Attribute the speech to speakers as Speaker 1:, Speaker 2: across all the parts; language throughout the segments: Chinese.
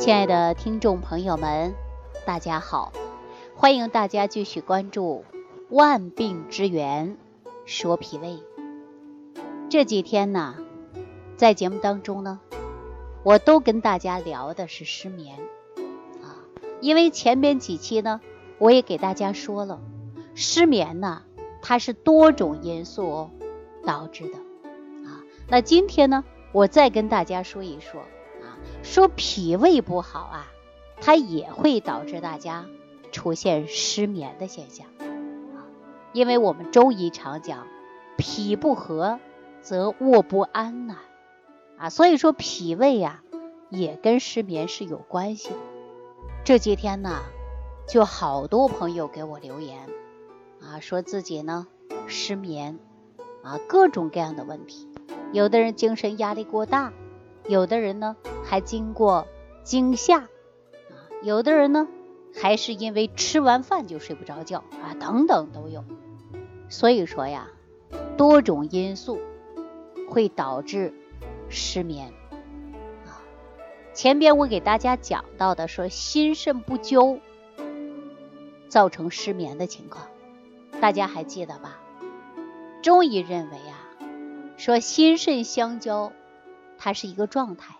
Speaker 1: 亲爱的听众朋友们，大家好，欢迎大家继续关注《万病之源说脾胃》。这几天呢，在节目当中呢，我都跟大家聊的是失眠啊，因为前边几期呢，我也给大家说了，失眠呢，它是多种因素导致的啊。那今天呢，我再跟大家说一说。说脾胃不好啊，它也会导致大家出现失眠的现象啊。因为我们中医常讲，脾不和则卧不安呐啊，所以说脾胃呀也跟失眠是有关系的。这几天呢，就好多朋友给我留言啊，说自己呢失眠啊，各种各样的问题，有的人精神压力过大。有的人呢还经过惊吓啊，有的人呢还是因为吃完饭就睡不着觉啊，等等都有。所以说呀，多种因素会导致失眠啊。前边我给大家讲到的说心肾不交造成失眠的情况，大家还记得吧？中医认为啊，说心肾相交。它是一个状态，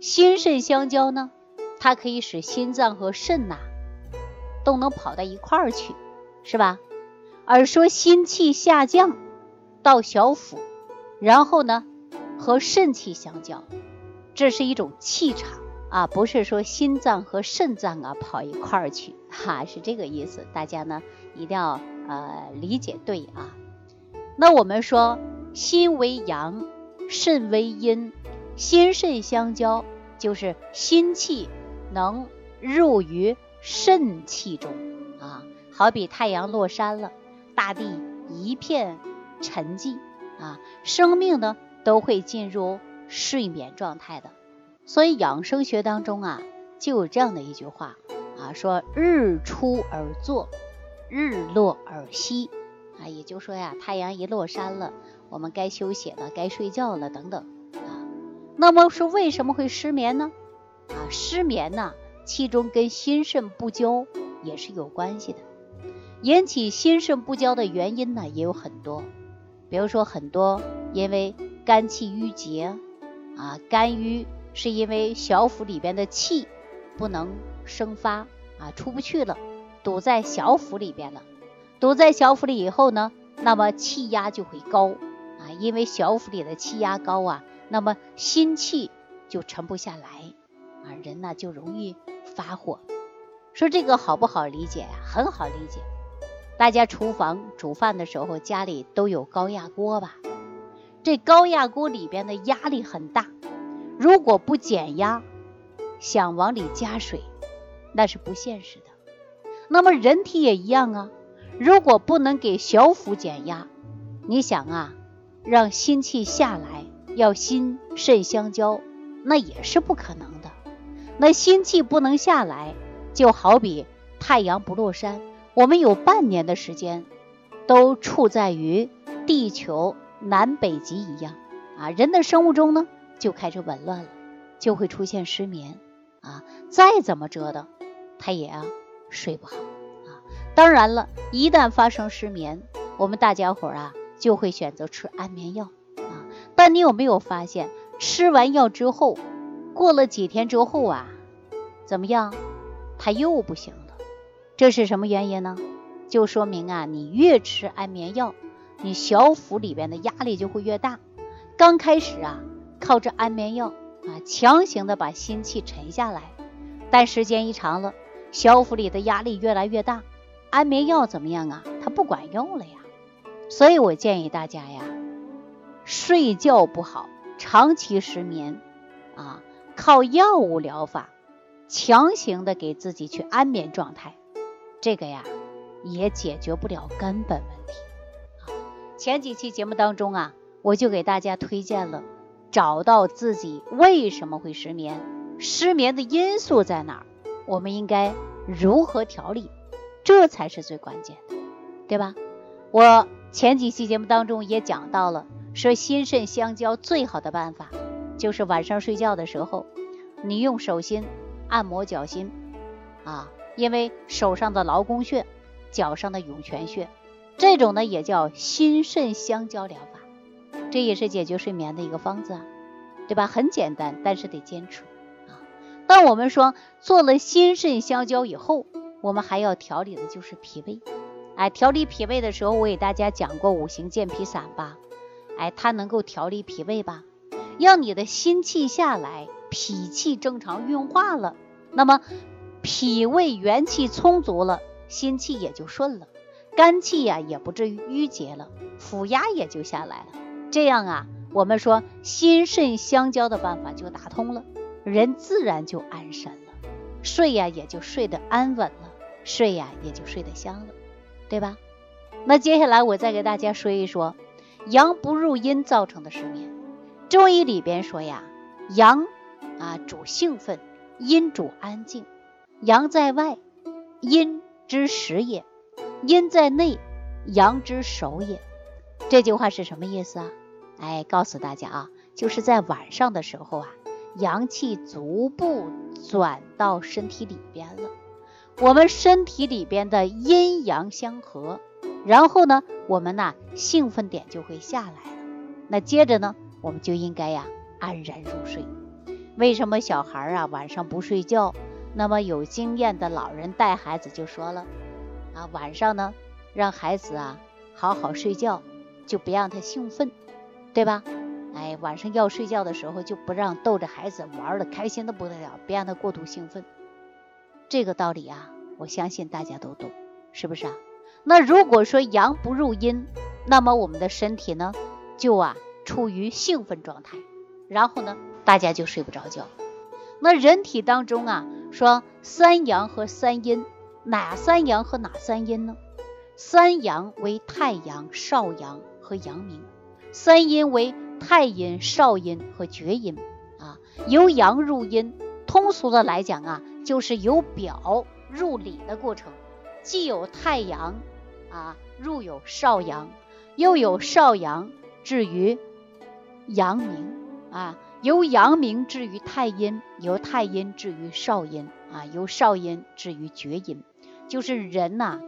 Speaker 1: 心肾相交呢，它可以使心脏和肾呐都能跑到一块儿去，是吧？而说心气下降到小腹，然后呢和肾气相交，这是一种气场啊，不是说心脏和肾脏啊跑一块儿去，哈，是这个意思。大家呢一定要呃理解对啊。那我们说心为阳。肾为阴，心肾相交，就是心气能入于肾气中啊。好比太阳落山了，大地一片沉寂啊，生命呢都会进入睡眠状态的。所以养生学当中啊，就有这样的一句话啊，说日出而作，日落而息啊，也就是说呀，太阳一落山了。我们该休息了，该睡觉了，等等。那么是为什么会失眠呢？啊，失眠呢，其中跟心肾不交也是有关系的。引起心肾不交的原因呢也有很多，比如说很多因为肝气郁结啊，肝郁是因为小腹里边的气不能生发啊，出不去了，堵在小腹里边了。堵在小腹里以后呢，那么气压就会高。啊，因为小腹里的气压高啊，那么心气就沉不下来啊，人呢就容易发火。说这个好不好理解呀？很好理解。大家厨房煮饭的时候，家里都有高压锅吧？这高压锅里边的压力很大，如果不减压，想往里加水，那是不现实的。那么人体也一样啊，如果不能给小腹减压，你想啊？让心气下来，要心肾相交，那也是不可能的。那心气不能下来，就好比太阳不落山，我们有半年的时间都处在于地球南北极一样啊。人的生物钟呢就开始紊乱了，就会出现失眠啊。再怎么折腾，他也啊睡不好啊。当然了，一旦发生失眠，我们大家伙儿啊。就会选择吃安眠药，你有没有发现，吃完药之后，过了几天之后啊，怎么样，他又不行了？这是什么原因呢？就说明啊，你越吃安眠药，你小腹里边的压力就会越大。刚开始啊，靠着安眠药啊，强行的把心气沉下来，但时间一长了，小腹里的压力越来越大，安眠药怎么样啊？它不管用了呀。所以我建议大家呀，睡觉不好，长期失眠啊，靠药物疗法强行的给自己去安眠状态，这个呀也解决不了根本问题。啊，前几期节目当中啊，我就给大家推荐了，找到自己为什么会失眠，失眠的因素在哪儿，我们应该如何调理，这才是最关键的，对吧？我。前几期节目当中也讲到了，说心肾相交最好的办法，就是晚上睡觉的时候，你用手心按摩脚心啊，因为手上的劳宫穴，脚上的涌泉穴，这种呢也叫心肾相交疗法，这也是解决睡眠的一个方子啊，对吧？很简单，但是得坚持啊。当我们说做了心肾相交以后，我们还要调理的就是脾胃。哎，调理脾胃的时候，我给大家讲过五行健脾散吧？哎，它能够调理脾胃吧？让你的心气下来，脾气正常运化了，那么脾胃元气充足了，心气也就顺了，肝气呀也不至于郁结了，腹压也就下来了。这样啊，我们说心肾相交的办法就打通了，人自然就安神了，睡呀也就睡得安稳了，睡呀也就睡得香了，对吧？那接下来我再给大家说一说阳不入阴造成的失眠。中医里边说呀，阳啊主兴奋，阴主安静。阳在外，阴之实也；阴在内，阳之守也。这句话是什么意思啊？哎，告诉大家啊，就是在晚上的时候啊，阳气逐步转到身体里边了，我们身体里边的阴阳相合，然后呢，我们呢兴奋点就会下来了。那接着呢？我们就应该呀安然入睡。为什么小孩啊晚上不睡觉？那么有经验的老人带孩子就说了啊，晚上呢让孩子啊好好睡觉，就别让他兴奋，对吧？哎，晚上要睡觉的时候就不让逗着孩子玩的开心的不得了，别让他过度兴奋。这个道理啊，我相信大家都懂，是不是啊？那如果说阳不入阴，那么我们的身体呢就啊。处于兴奋状态，然后呢，大家就睡不着觉。那人体当中啊，说三阳和三阴，哪三阳和哪三阴呢？三阳为太阳、少阳和阳明，三阴为太阴、少阴和厥阴。啊，由阳入阴，通俗的来讲啊，就是由表入里的过程，既有太阳啊，入有少阳，又有少阳至于。阳明啊，由阳明至于太阴，由太阴至于少阴啊，由少阴至于厥阴，就是人呐，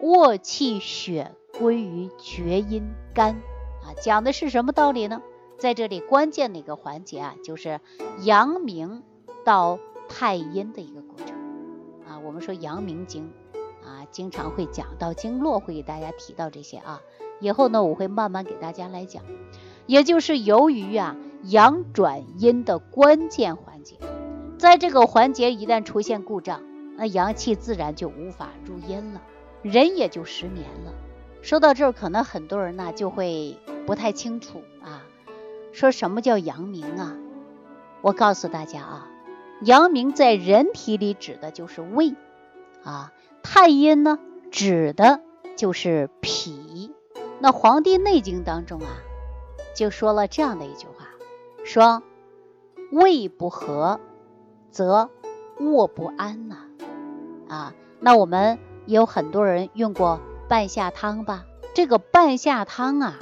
Speaker 1: 卧气血归于厥阴肝啊，讲的是什么道理呢？在这里关键的一个环节啊，就是阳明到太阴的一个过程啊。我们说阳明经啊，经常会讲到经络，会给大家提到这些啊。以后呢，我会慢慢给大家来讲。也就是由于啊阳转阴的关键环节，在这个环节一旦出现故障，那阳气自然就无法入阴了，人也就失眠了。说到这儿，可能很多人呢就会不太清楚啊，说什么叫阳明啊？我告诉大家啊，阳明在人体里指的就是胃啊，太阴呢指的就是脾。那《黄帝内经》当中啊。就说了这样的一句话，说胃不和，则卧不安呐。啊，那我们也有很多人用过半夏汤吧？这个半夏汤啊，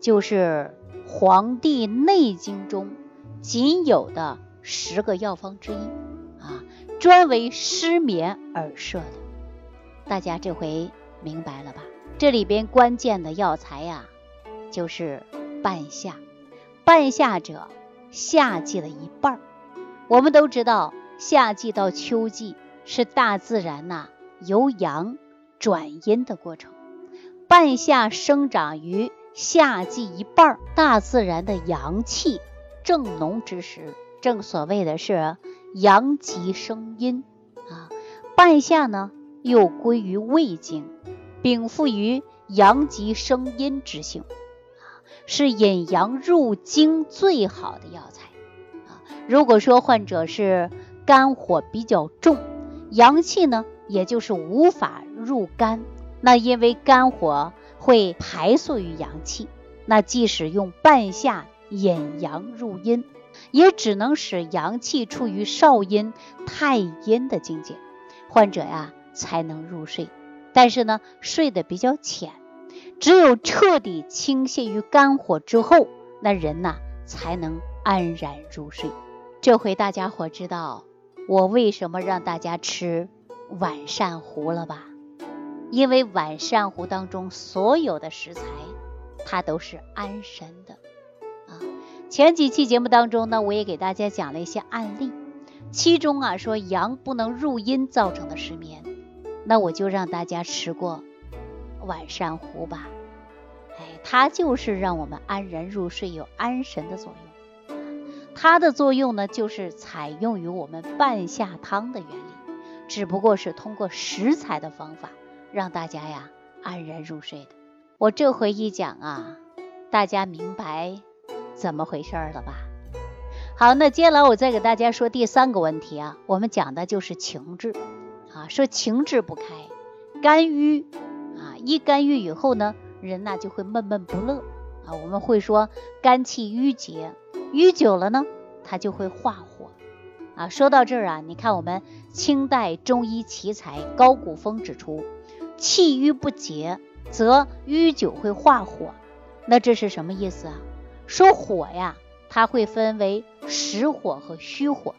Speaker 1: 就是《黄帝内经》中仅有的十个药方之一啊，专为失眠而设的。大家这回明白了吧？这里边关键的药材呀，就是。半夏，半夏者，夏季的一半儿。我们都知道，夏季到秋季是大自然呐由阳转阴的过程。半夏生长于夏季一半儿，大自然的阳气正浓之时，正所谓的是阳极生阴啊。半夏呢又归于胃经，禀赋于阳极生阴之性。啊是引阳入经最好的药材啊！如果说患者是肝火比较重，阳气呢也就是无法入肝，那因为肝火会排宿于阳气，那即使用半夏引阳入阴，也只能使阳气处于少阴、太阴的境界，患者呀才能入睡，但是呢睡得比较浅。只有彻底倾泻于肝火之后，那人呐才能安然入睡。这回大家伙知道我为什么让大家吃晚膳糊了吧？因为晚膳糊当中所有的食材，它都是安神的。前几期节目当中呢，我也给大家讲了一些案例，其中啊说阳不能入阴造成的失眠，那我就让大家吃过晚膳糊吧。哎，它就是让我们安然入睡，有安神的作用。它的作用呢，就是采用于我们半夏汤的原理，只不过是通过食材的方法，让大家呀安然入睡的。我这回一讲啊，大家明白怎么回事了吧？好，那接下来我再给大家说第三个问题啊，我们讲的就是情志啊，说情志不开，肝郁啊，一肝郁以后呢？人呐就会闷闷不乐啊，我们会说肝气郁结，郁久了呢，它就会化火啊。说到这儿啊，你看我们清代中医奇才高古风指出，气郁不结则郁久会化火。那这是什么意思啊？说火呀，它会分为实火和虚火。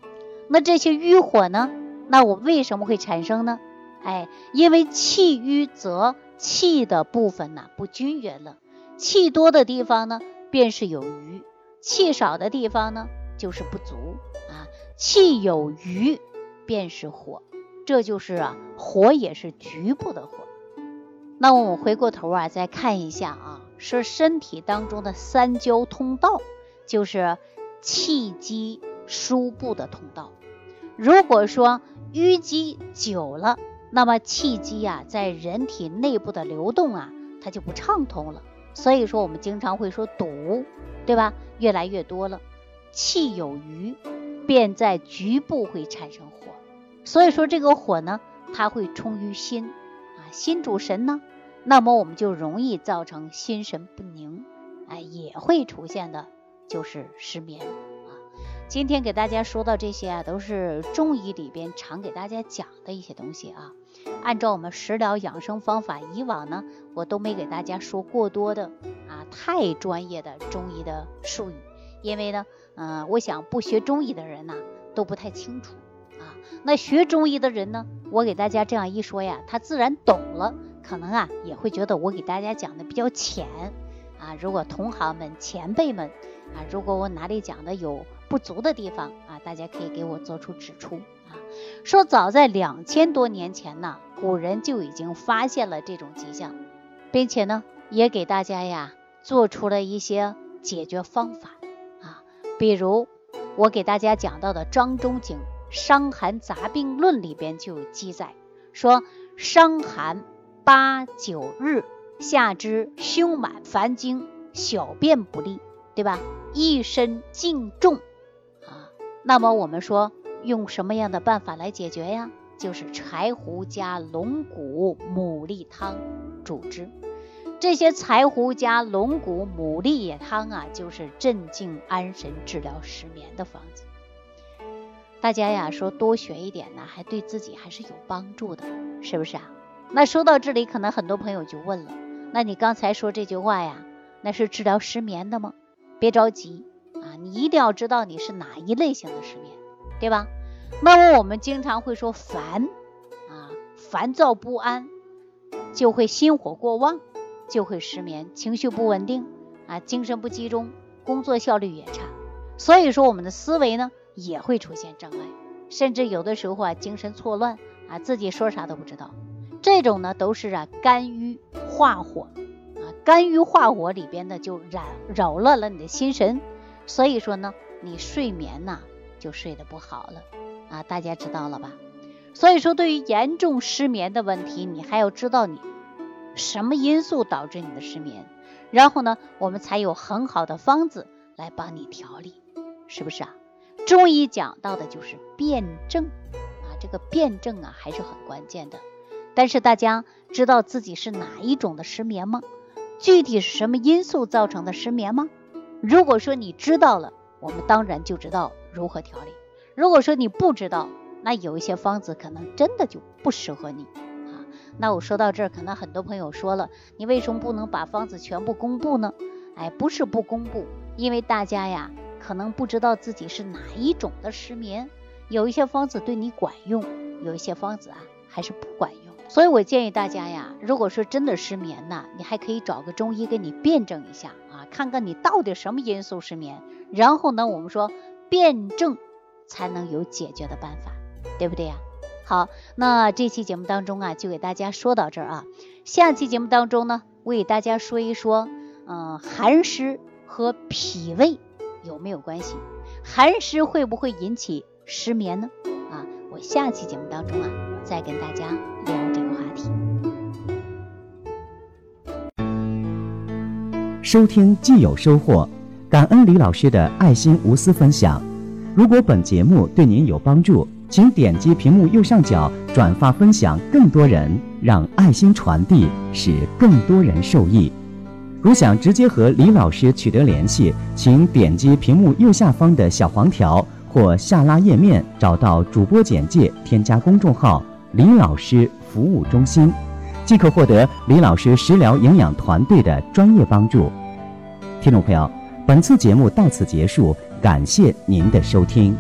Speaker 1: 那这些瘀火呢，那我为什么会产生呢？哎，因为气瘀则。气的部分呢不均匀了，气多的地方呢便是有余，气少的地方呢就是不足啊。气有余便是火，这就是啊火也是局部的火。那我们回过头啊再看一下啊，是身体当中的三焦通道就是气机输布的通道，如果说淤积久了。那么气机呀，在人体内部的流动啊，它就不畅通了。所以说，我们经常会说堵，对吧？越来越多了，气有余，便在局部会产生火。所以说，这个火呢，它会冲于心啊，心主神呢，那么我们就容易造成心神不宁，哎，也会出现的就是失眠啊。今天给大家说到这些啊，都是中医里边常给大家讲的一些东西啊。按照我们食疗养生方法，以往呢我都没给大家说过多的啊太专业的中医的术语，因为呢，嗯，我想不学中医的人呢都不太清楚啊。那学中医的人呢，我给大家这样一说呀，他自然懂了，可能啊也会觉得我给大家讲的比较浅啊。如果同行们、前辈们啊，如果我哪里讲的有，不足的地方啊，大家可以给我做出指出啊。说早在两千多年前呢，古人就已经发现了这种迹象，并且呢，也给大家呀做出了一些解决方法啊。比如我给大家讲到的《张仲景伤寒杂病论》里边就有记载，说伤寒八九日，下肢胸满烦惊，小便不利，对吧？一身静重啊。那么我们说用什么样的办法来解决呀？就是柴胡加龙骨牡蛎汤主之。这些柴胡加龙骨牡蛎汤啊，就是镇静安神、治疗失眠的方子。大家呀说多学一点呢，还对自己还是有帮助的，是不是啊？那说到这里，可能很多朋友就问了：那你刚才说这句话呀，那是治疗失眠的吗？别着急。啊，你一定要知道你是哪一类型的失眠，对吧？那么我们经常会说烦啊，烦躁不安，就会心火过旺，就会失眠，情绪不稳定啊，精神不集中，工作效率也差。所以说我们的思维呢也会出现障碍，甚至有的时候啊精神错乱啊，自己说啥都不知道。这种呢都是啊肝郁化火啊，肝郁化火里边呢就扰扰乱了你的心神。所以说呢，你睡眠呐就睡得不好了啊，大家知道了吧？所以说，对于严重失眠的问题，你还要知道你什么因素导致你的失眠，然后呢，我们才有很好的方子来帮你调理，是不是啊？中医讲到的就是辩证啊，这个辩证啊还是很关键的。但是大家知道自己是哪一种的失眠吗？具体是什么因素造成的失眠吗？如果说你知道了，我们当然就知道如何调理。如果说你不知道，那有一些方子可能真的就不适合你啊。那我说到这儿，可能很多朋友说了，你为什么不能把方子全部公布呢？哎，不是不公布，因为大家呀可能不知道自己是哪一种的失眠，有一些方子对你管用，有一些方子啊还是不管用。所以我建议大家呀，如果说真的失眠呢，你还可以找个中医给你辩证一下啊，看看你到底什么因素失眠，然后呢，我们说辩证才能有解决的办法，对不对呀？好，那这期节目当中啊，就给大家说到这儿啊，下期节目当中呢，我给大家说一说，嗯，寒湿和脾胃有没有关系？寒湿会不会引起失眠呢？啊，我下期节目当中啊，再跟大家聊这个话题。
Speaker 2: 收听既有收获，感恩李老师的爱心无私分享。如果本节目对您有帮助，请点击屏幕右上角转发分享，更多人让爱心传递，使更多人受益。如想直接和李老师取得联系，请点击屏幕右下方的小黄条或下拉页面，找到主播简介，添加公众号“李老师服务中心”，即可获得李老师食疗营养团队的专业帮助。听众朋友，本次节目到此结束，感谢您的收听。